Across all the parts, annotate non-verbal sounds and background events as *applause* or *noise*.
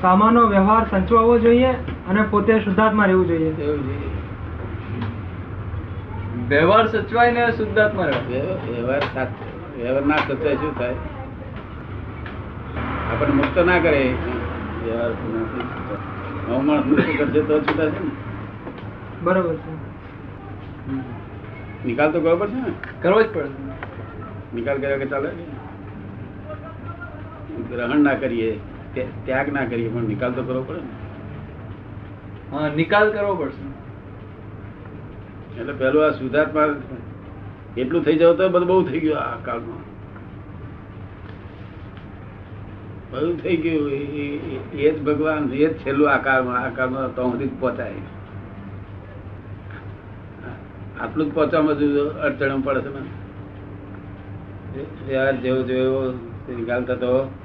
સામાનો વ્યવહાર સંચવાવો જોઈએ અને પોતે શુદ્ધાત્મા રહેવું જોઈએ. વ્યવહાર સચવાય ને શુદ્ધાત્મા રહે વ્યવહાર વ્યવહાર ના સચવાય શું થાય? આપણને મુક્ત ના કરે. વ્યવહાર અવમાન મુક્ત કરશે તો છૂટાશે ને? બરોબર છે. નિકાલ તો કરવો પડશે ને? કરવો જ પડશે નિકાલ કર્યો કે ચાલે ગ્રહણ ના કરીએ ત્યાગ ના કરીએ પણ નિકાલ તો કરવો પડે ને. હા નિકાલ કરવો પડશે. એટલે પેલું આ સુધાર્થમાં એટલું થઈ જાવ તો બધું બહુ થઈ ગયું આ કાળમાં. બધું થઈ ગયું એ- જ ભગવાન એ જ છેલ્લું આ કાળમાં આ કાળમાં તો સુધી જ પહોંચાય. આટલું જ પહોંચવામાં જો અડચણ પડે છે ને. જેવો જેવો નિકાલ થતો નથી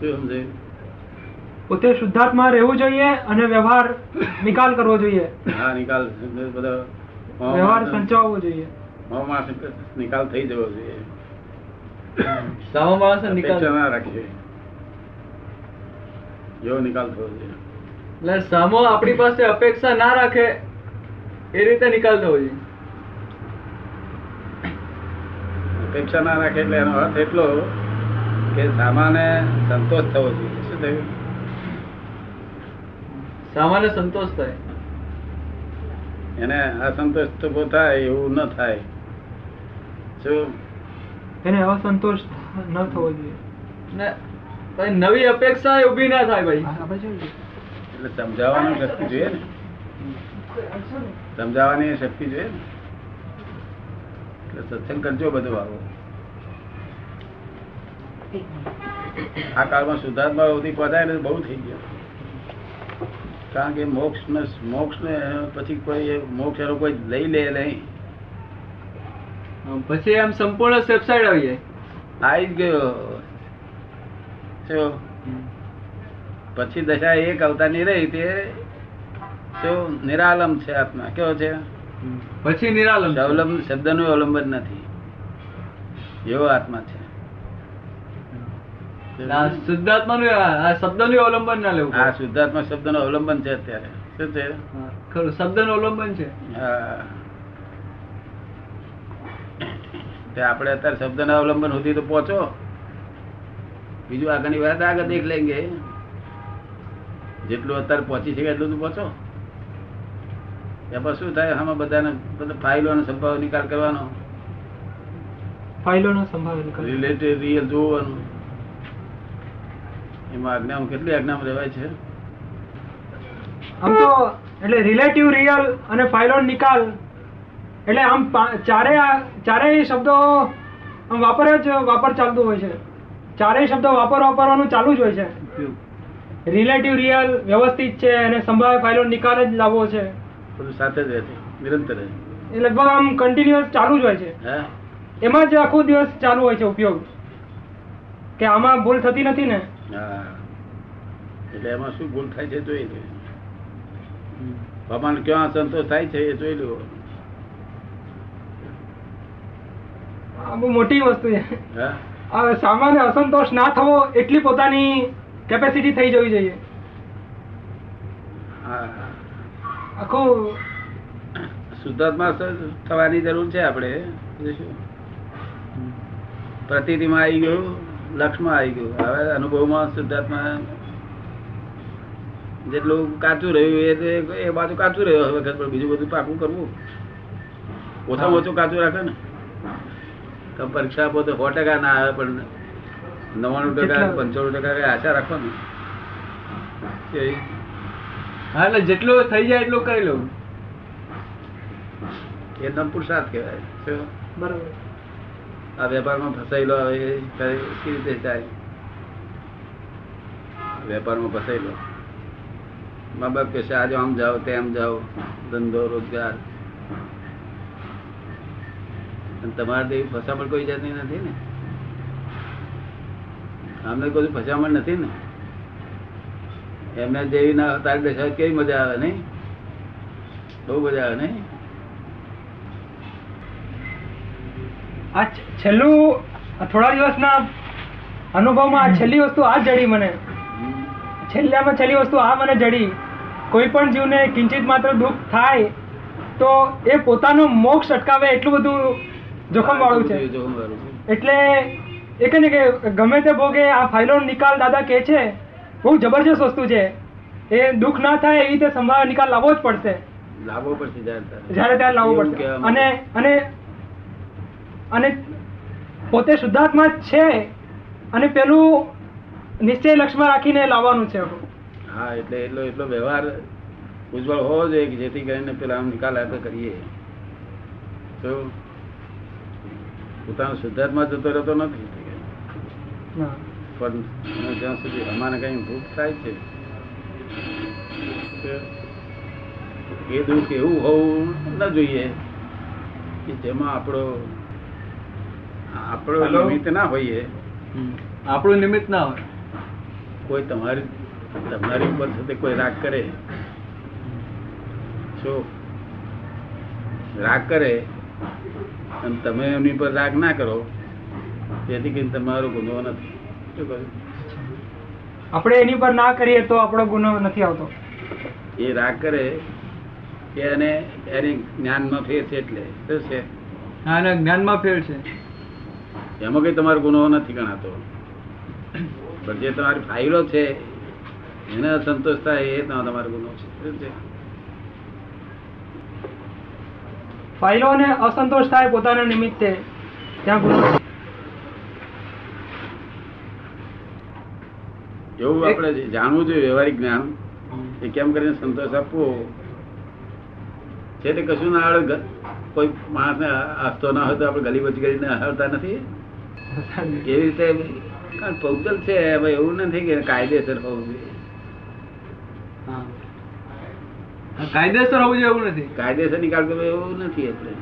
શું સમજાયું? પોતે શુદ્ધાત્મા રહેવું જોઈએ અને વ્યવહાર નિકાલ કરવો જોઈએ. હા નિકાલ બધો વ્યવહાર સંચવાવો જોઈએ. માણસ નિકાલ થઈ જવો જોઈએ. સામા માણસ નિકાલ ના રાખીએ. જેવો નિકાલ થવો જોઈએ. એટલે સામો આપણી પાસે અપેક્ષા ના રાખે એ રીતે નિકાલ થવો જોઈએ. અપેક્ષા ના રાખે એટલે એનો અર્થ એટલો કે સામાન્ય સંતોષ થવો જોઈએ. શું થયું? સામાન્ય સંતોષ થાય. એને અસંતોષ તો થાય એવું ન થાય. શું? એને અસંતોષ ન થવો જોઈએ. ને નવી અપેક્ષા એ ઊભી ના થાય ભાઈ? એટલે સમજાવવાની શક્તિ જોઈએ ને. સમજાવવાની શક્તિ જોઈએ ને. સત્સંગ કરજો બધો આવો આ કાળમાં શુદ્ધાત્મા સુધી પહોંચાય ને બહુ થઈ ગયો. કારણ કે મોક્ષ ને મોક્ષ ને પછી કોઈ મોક્ષ એનો કોઈ લઈ લે નહીં. પછી આમ સંપૂર્ણ સેફસાઇડ આવી જાય. આવી જ ગયો. પછી દશા એક અવતારની રહી તે નિરાલમ છે આત્મા. કેવો છે? પછી નિરાલમ છે. અવલંબન શબ્દનું અવલંબન નથી. એવો આત્મા છે. શુદ્ધાત્માનું આ- આ શબ્દનું અવલંબન ના લેવું આ. શુદ્ધાત્મા શબ્દનું અવલંબન છે અત્યારે. શું છે? ખરું. શબ્દનું અવલંબન છે. હા. તે આપણે અત્યારે શબ્દના અવલંબન સુધી તો પહોંચો. બીજું આગળની વાત આગળ દેખ લેંગે. જેટલું અત્યારે પહોંચી શકે એટલું તો પહોંચો. એમાં શું થાય? આમાં બધાને બધા ફાઇલો અને સંભાવ નિકાલ કરવાનો. ફાઇલોનો સંભાવ નિકાલ રિલેટેડ રિયલ જોવાનું. એમાં આજ્ઞામાં કેટલી આજ્ઞામાં રહેવાય છે? આમ તો એટલે રિલેટિવ રિયલ અને ફાઇલો નિકાલ. એટલે આમ ચારે ચારેય શબ્દો આમ વાપર જ વાપર ચાલતું હોય છે. ચારેય શબ્દો વાપર વાપરવાનું ચાલુ જ હોય છે. રિલેટિવ રિયલ વ્યવસ્થિત છે અને સંભાવ્ય ફાઇલો નિકાલ જ લાવવો છે. બધું સાથે જ રહે છે નિરંતર રહે એ લગભગ આમ કન્ટિન્યુઅસ ચાલુ જ હોય છે. હે? એમાં જ આખો દિવસ ચાલુ હોય છે ઉપયોગ. કે આમાં ભૂલ થતી નથી ને? હા. એટલે એમાં શું ભૂલ થાય છે જોઈ લે ભગવાન ક્યાં સંતોષ થાય છે એ જોઈ લો આ બહુ મોટી વસ્તુ છે. હા. આ સામાન્ય અસંતોષ ના થવો એટલી પોતાની કેપેસિટી થઈ જવી જોઈએ. હા. આખું શુદ્ધાત્મા થવાની જરૂર છે આપણે. પ્રતિમાં આવી ગયું લક્ષમાં આવી ગયું. હવે અનુભવમાં શુદ્ધાત્મા જેટલું કાચું રહ્યું એ એ બાજુ કાચું રહ્યું હવે પણ બીજું બધું પાકું કરવું. ઓછામાં ઓછું કાચું રાખે ને. તો પરીક્ષા પોતે સો ટકા ના આવે પણ નવ્વાણું ટકા? પંચાણું ટકા આશા રાખવાની હા એટલે જેટલું થઈ જાય એટલું કરી લઉં. એ નમ પુરુષાર્થ કહેવાય. બરાબર. આ વેપારમાં ફસાયેલો હવે એ કેવી રીતે જાય વેપારમાં ફસાયેલો. મા બાપ કહેશે આજે આમ જાઓ તેમ જાઓ. ધંધો રોજગાર. અને તમારે તો એવી ફસામણ કોઈ જાતની નથી ને? અમને કોઈ ફસામણ નથી ને? એમને દેવી ના તારી દશા કેવી મજા આવે નહીં? બહુ મજા આવે નહીં? આ છેલ્લું થોડા દિવસના અનુભવમાં છેલ્લી વસ્તુ આ જડી મને. છેલ્લામાં છેલ્લી વસ્તુ આ મને જડી. કોઈ પણ જીવને કિંચિત માત્ર દુઃખ થાય તો એ પોતાનો મોક્ષ અટકાવે એટલું બધું જોખમ વાળું છે. એટલે એ કહે કે ગમે તે ભોગે આ ફાઇલો નિકાલ દાદા કે છે બહુ જબરજસ્ત વસ્તુ છે. એ દુઃખ ના થાય એવી રીતે સંભાળ નિકાલ લાવવો જ પડશે. લાવવો પડશે જ્યારે ત્યારે. લાવવું પડશે. અને અને અને પોતે શુદ્ધાત્મા છે. અને પેલું નિશ્ચય લક્ષ્યમાં રાખીને લાવવાનું છે. હા એટલે એટલો એટલો વ્યવહાર ઉજ્જવળ હોવો જોઈએ કે જેથી કરીને પેલા આમ નિકાલ આપણે કરીએ. તો પોતાનો શુદ્ધાત્મા જતો રહેતો નથી. પણ જ્યાં સુધી અમારે કઈ ભૂખ થાય છે એ દુઃખ એવું હોવું ન જોઈએ કે જેમાં આપણો આપણો નિમિત્ત ના હોઈએ. આપણું નિમિત્ત ના હોય. કોઈ તમારી તમારી ઉપર સાથે કોઈ રાગ કરે છો રાગ કરે અને તમે એમની પર રાગ ના કરો તેથી કરીને તમારો ગુનો નથી. આપણે એની પર ના કરીએ તો આપણો ગુનો નથી આવતો. એ રાગ કરે કે એને એની જ્ઞાનમાં ફેર છે એટલે. શું છે? હા એના જ્ઞાનમાં ફેર છે. એમાં કઈ તમારો ગુનો નથી ગણાતો. પણ જે તમારી ફાઇલો છે એને સંતોષ થાય એ તમારો ગુનો છે. શું છે? ફાઇલોને અસંતોષ થાય પોતાના નિમિત્તે. ત્યાં ગુનો એવું આપણે જાણવું જોઈએ વ્યવહારિક જ્ઞાન એ કેમ કરીને સંતોષ આપવો? છે તે કશું ના આવડે કોઈ માણસને આપતો ના હોય તો આપણે ગલી બચી કરીને હસતા નથી? એવી રીતે કારણ પૌતલ છે હવે એવું નથી કે કાયદેસર હોવું જોઈએ. હા. કાયદેસર હોવું જોઈએ એવું નથી. કાયદેસર નિકાલ કરવો એવું નથી એટલે.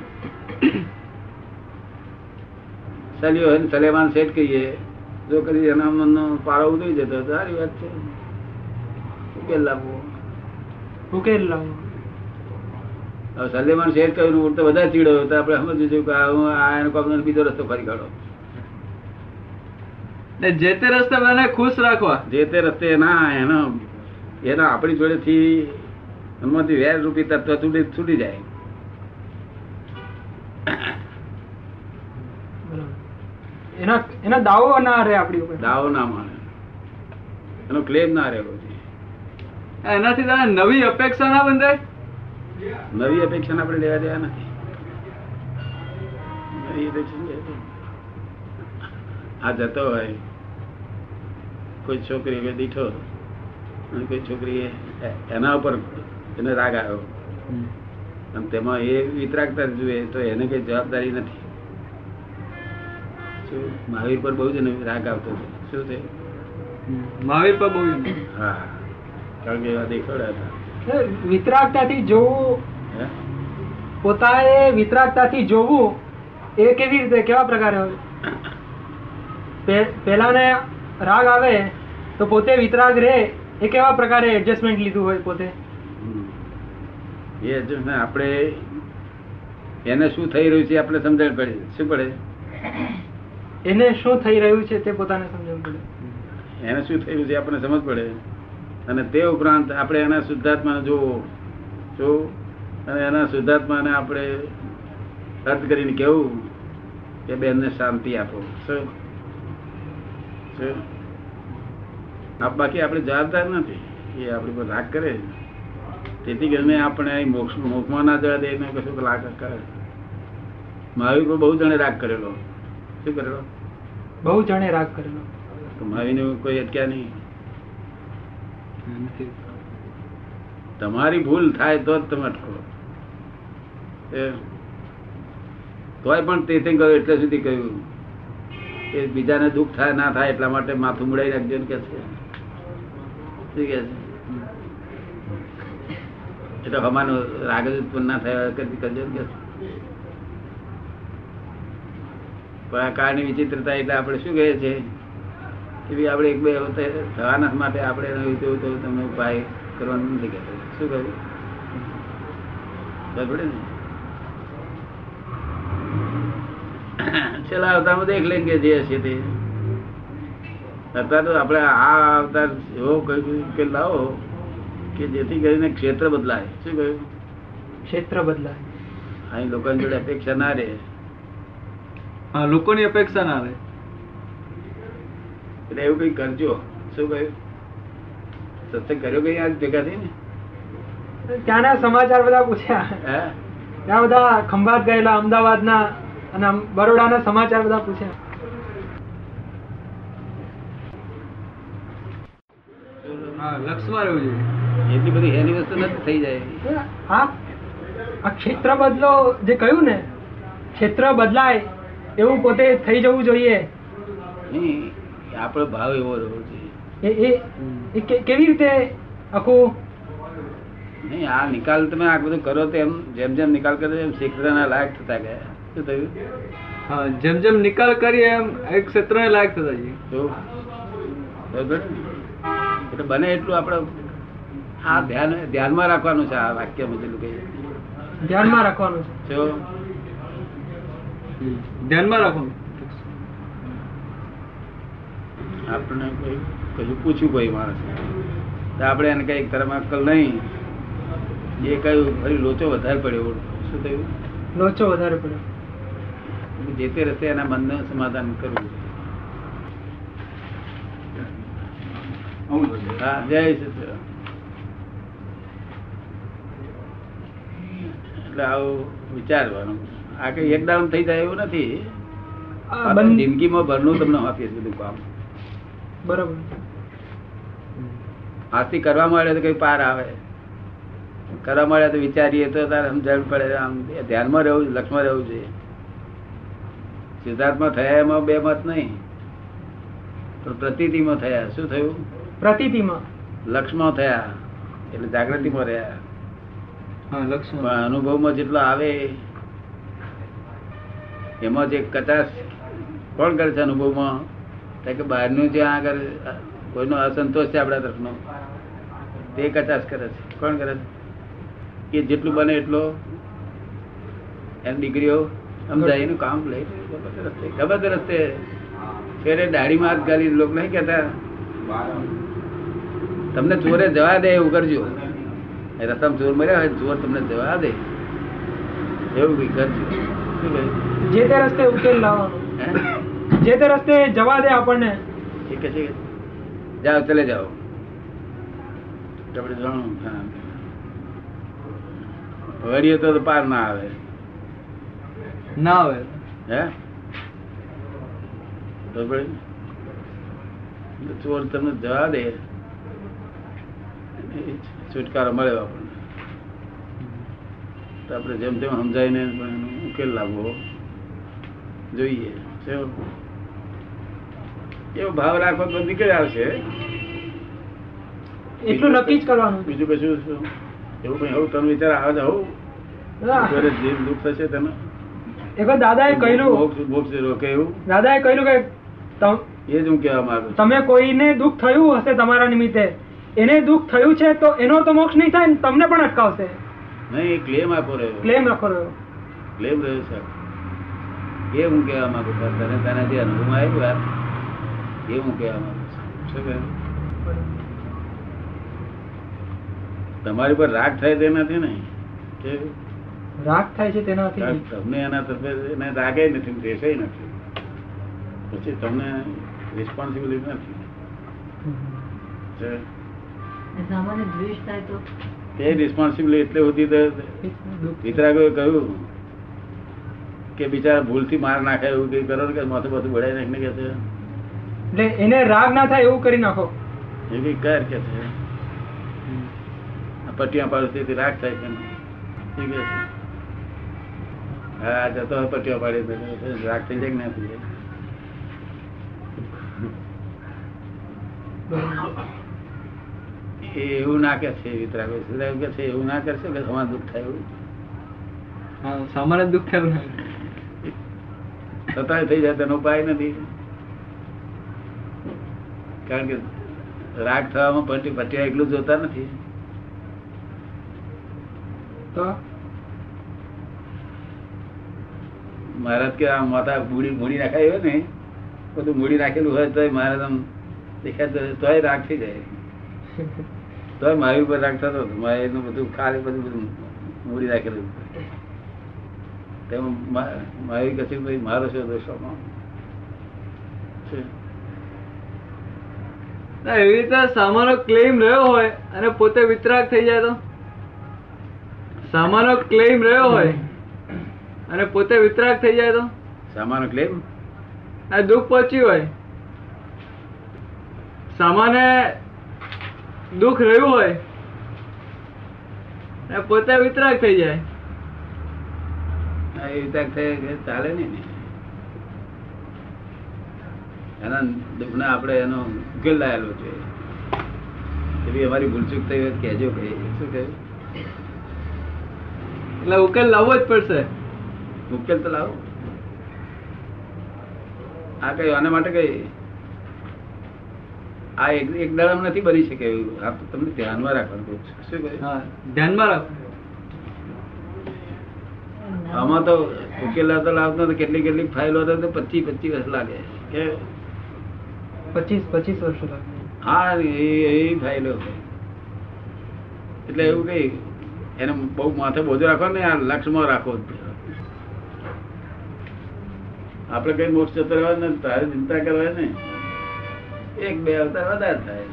સલિયો સલેમાન શેઠ કહીએ જો કદી એના મનનો પારો ઉતરી જતો સારી વાત છે. ઉકેલ લાવવો. ઉકેલ લાવો હવે સલેમાન શેર કહ્યું ઉડતો બધા ચીડો તો આપણે સમજવું જોઈએ કે હું આ એનો કામ બીજો રસ્તો ફરી કાઢો. ને જે તે રસ્તે મને ખુશ રાખવા. જે તે રસ્તે ના એનો એના આપણી જોડેથી એમાંથી વેર રૂપી તત્વ છૂટી છૂટી જાય. એના એના દાવો ના રહે આપણી ઉપર. દાવો ના માને. એનો ક્લેમ ના રહે પછી એનાથી તને નવી અપેક્ષા ના બંધાય? નવી અપેક્ષા આપણે લેવા દેવા નથી. નવી અપેક્ષા આ જતો હોય. કોઈ છોકરી કે દીઠો અને કોઈ છોકરી એના ઉપર એને રાગ આવ્યો. અને તેમાં એ વિતરાગતા જુએ તો એને કઈ જવાબદારી નથી. શું મહાવીર પર બહુ જ રાગ આવતો છે શું છે મહાવીર પર બહુ હા. કારણ કે એવા દેખાડ્યા હતા. વિતરાગતાથી જોવું પોતાએ વિતરાગતાથી જોવું એ કેવી રીતે કેવા પ્રકારે હોય? પહેલાને રાગ આવે તો પોતે વિતરાગ રહે એ કેવા પ્રકારે એડજસ્ટમેન્ટ લીધું હોય પોતે? એ એડજસ્ટમેન્ટ આપણે એને શું થઈ રહ્યું છે આપણે સમજણ પડે. શું પડે? એને શું થઈ રહ્યું છે તે પોતાને સમજવું પડે. એને શું રહ્યું છે આપણને સમજ પડે. અને તે ઉપરાંત આપણે એના શુદ્ધાત્માને જોવો. જો અને એના શુદ્ધાત્માને આપણે રદ કરીને કેવું કે બેનને શાંતિ આપો. શું? શું? આ બાકી આપણે જવાબદાર નથી. એ આપણી પર રાગ કરે. તેથી કરીને આપણે મોક્ષ મોક્ષમાં ના જવા દે એને કશું રાગ કરે. મહાવીર પર બહુ જણે રાગ કરેલો. શું કરેલો? બહુ જણે રાગ કરેલો. તો કોઈ અટક્યા નહીં? તમારી ભૂલ થાય તો જ તમે અટકો. એ તોય પણ તે કહ્યું એટલે સુધી કહ્યું. કે બીજાને દુઃખ થાય ના થાય એટલા માટે માથું મુડાઈ રાખજો ને કે છે. શું કે છે? એટલે હમાનો રાગ જ ઉત્પન્ન ના થાય કરજો ને કે છે. પણ આ કાળની વિચિત્રતા એટલે આપણે શું કહે છે? કે ભાઈ આપણે એક બે થવાના માટે આપણે એવું તેવું તમને ઉપાય કરવાનું નથી કહેતો. શું કહ્યું? ને? છેલ્લા અવતારમાં દેખ કે જે હશે તે. અત્યારે તો આપણે આ અવતાર એવો કહ્યું કે લાવો કે જેથી કરીને ક્ષેત્ર બદલાય. શું કહ્યું? ક્ષેત્ર બદલાય. અહીં લોકોની જોડે અપેક્ષા ના રહે. હા લોકોની અપેક્ષા ના રહે. એટલે એવું કઈ કરજો. શું કહ્યું? સત્સંગ કર્યો કઈ આજ ભેગા ને ત્યાંના સમાચાર બધા પૂછ્યા? હે? ત્યાં બધા ખંભાત ગયેલા અમદાવાદના અને બરોડાના સમાચાર બધા પૂછ્યા. લક્ષમાં રહેવું જોઈએ. એટલી બધી હેલી વસ્તુ નથી થઈ જાય. હા આ ક્ષેત્ર બદલો જે કહ્યું ને ક્ષેત્ર બદલાય એવું પોતે થઈ જવું જોઈએ. આપણો ભાવ એવો રહેવો જોઈએ. એ કેવી રીતે આખું? નહીં આ નિકાલ તમે આ બધું કરો તો એમ જેમ જેમ નિકાલ કરો એમ શીખવાના લાયક થતા ગયા. શું થયું? હા જેમ જેમ નિકાલ કરીએ એમ એક ક્ષેત્રને લાયક થતા જઈએ. તો એટલે બને એટલું આપણે આ ધ્યાન ધ્યાનમાં રાખવાનું છે આ વાક્ય બધું કઈ ધ્યાનમાં રાખવાનું છે. જો ધ્યાનમાં રાખો. આપણે કોઈ કશું પૂછ્યું કોઈ માણસ? તો આપણે એને કઈ તરફ અક્કલ નહીં. એ કયું ફરી લોચો વધારે પડ્યો. શું થયું? લોચો વધારે પડ્યો. જે તે રસ્તે એના મનનું સમાધાન કરવું હા જય સચિદાનંદ. એટલે આવું વિચારવાનું. આ કઈ એકદમ થઈ જાય એવું નથી. જિંદગીમાં ભરનું તમને આપીએ બધું કામ. બરોબર. આથી કરવા મળે તો કઈ પાર આવે. કરવા મળે તો વિચારીએ તો તારે સમજાવવું પડે આમ ધ્યાનમાં રહેવું લક્ષમાં રહેવું જોઈએ સિદ્ધાર્થમાં થયા એમાં બે મત નહીં. તો પ્રતિતિમાં થયા. શું થયું? પ્રતિતિમાં. લક્ષમાં થયા. એટલે જાગૃતિમાં રહ્યા. હા પણ લક્ષમાં અનુભવમાં જેટલો આવે એમાં જે કચાશ કોણ કરે છે અનુભવમાં? કારણ કે બહારનું જે આગળ કોઈનો અસંતોષ છે આપણા તરફનો, તે કચાશ કરે છે. કોણ કરે? છે કે જેટલું બને એટલો એમ દીકરીઓ સમજાય એનું કામ લે. રસ્તે ગબત રસ્તે? ફેરે દાઢીમાં હાથ ગાલી લોક નહીં કહેતા? તમને ચોરે જવા દે એવું કરજો. રસમ ચોર મર્યા હોય ચોર તમને જવા દે. એવું કઈ કરજો? જે તે રસ્તે ઉકેલ લાવવાનો જે તે રસ્તે જવા દે આપણને. ઠીક છે જાઓ ચલે જાઓ. આપણે જાણું. વળીએ તો પાર ના આવે. ના આવે. હે? ચોર તમને જવા દે. છુટકારો મળે આપણને. આપણે જેમ તેમ સમજાવીને પણ ઉકેલ લાવવો જોઈએ એવો ભાવ રાખો તો નીકળી આવશે એટલું નક્કી જ કરવાનું બીજું કશું? એવું કઈ એવું તમે વિચાર આવે. ત્યારે જીવ દુઃખ થશે તમે એક દાદાએ કહ્યું મોક્ષ રોકે એવું દાદાએ કહ્યું કે તમ- એ જ હું કહેવા માંગુ તમે કોઈને દુઃખ થયું હશે તમારા નિમિત્તે એને દુઃખ થયું છે તો એનો તો મોક્ષ નહીં થાય ને તમને પણ અટકાવશે નહીં ક્લેમ આપો રહ્યો ક્લેમ રાખો રહ્યો ક્લેમ રહ્યો છે. એ હું કહેવા માંગુ છું. તને તને જે અનુભવમાં આવ્યું આ, એ હું કહેવા માંગુ છું. શું કહ્યું? તમારી પર રાગ થાય તે નથી ને? કે રાગ થાય છે તેનાથી તમને એના તરફે એને રાગે નથી દ્વેષે નથી. પછી તમને રિસ્પોન્સિબિલિટી નથી. તો? તે રિસ્પોન્સિબિલિટી એટલે સુધી તો વિતરાગોએ કહ્યું. કે બિચારા ભૂલથી માર નાખે એવું કઈ કરો કે માથું માથું બળાઈ નાખીને કે છે? એટલે એને રાગ ના થાય એવું કરી નાખો. એ કઈ કર કે છે? પટિયા પટ્ટિયા રાગ થાય કે ઠીક છે? હા જતો હોય પટિયા પાડી રાગ થઈ જાય કે ના થઈ જાય? એવું ના કે છે વિતરાગો. વિતરાગો કે છે? એવું ના કરશે કે તમારે દુઃખ થાય એવું? સામાન્ય દુઃખ થયું ને. છતાંય થઈ જાય તેનો ઉપાય નથી. કારણ કે રાગ થવામાં પટી પટ્ટિયા એટલું જોતા નથી. તો? મહારાજ કે આ માથા મૂડી મૂડી નાખાય હોય ને બધું મૂડી નાખેલું હોય તોય મહારાજ આમ દેખાય તોય રાગ થઈ જાય. *laughs* તોય મારી ઉપર રાગ થતો હતો. મારે એનું બધું ખાલી બધું બધું મૂડી નાખેલું. તેમાં મારી કચી ભાઈ મારો છે. ના, એવી રીતે સામાનો ક્લેમ રહ્યો હોય અને પોતે વિતરાગ થઈ જાય તો? સામાનો ક્લેમ રહ્યો હોય અને પોતે વિતરાગ થઈ જાય તો? સામાનો ક્લેમ આ દુઃખ પહોંચ્યું હોય. સામાને દુઃખ રહ્યું હોય અને પોતે વિતરાગ થઈ જાય. ચાલે ને. એના દુઃખને આપણે એનો ઉકેલ લાયેલો છે. એવી અમારી ભૂલચૂક થઈ હોય કહેજો ભાઈ શું કહ્યું એટલે ઉકેલ લાવવો જ પડશે. ઉકેલ તો લાવો. આ કઈ, આના માટે કઈ? આ એક દાડામાં નથી બની શકે એવું. આ તો તમને ધ્યાનમાં રાખવાનું. શું કહ્યું ધ્યાનમાં રાખો આમાં તો ઉકેલ તો લાવતા કેટલી કેટલી ફાઇલો હતો તો પચીસ પચીસ વર્ષ લાગે. કે પચીસ પચીસ વર્ષ લાગે. હા એ ફાઇલો એટલે એવું કઈ એને બહુ માથે બોજો રાખો ને આ લક્ષમાં રાખો આપણે કઈ મોક્ષ જતો રહેવા ને તારે ચિંતા કરવા ને એક બે અવતાર વધારે થાય.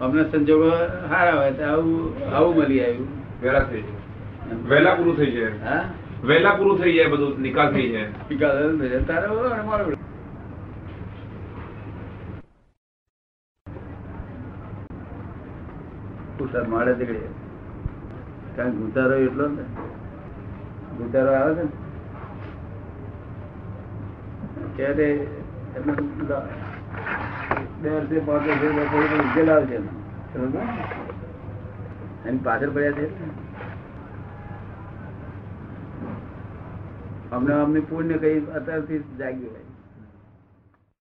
અમને સંજોગો સારા હોય તો આવું આવું મળી આવ્યું. વેલા થઈ જાય. વેલા પૂરું થઈ જાય. હા? વેલા પૂરું થઈ જાય બધું નિકાલ થઈ જાય. નિકાલ થઈ જાય. તારે બોલો મારો. માળે કારણ કે એટલો ને. ઉતારો આવે છે ને. ત્યારે બે વર્ષે પાંચ વર્ષે ઉકેલ આવશે એનો. પાછળ પડ્યા છે? અમને અમને પુણ્ય કઈ અત્યારથી જાગ્યું હોય.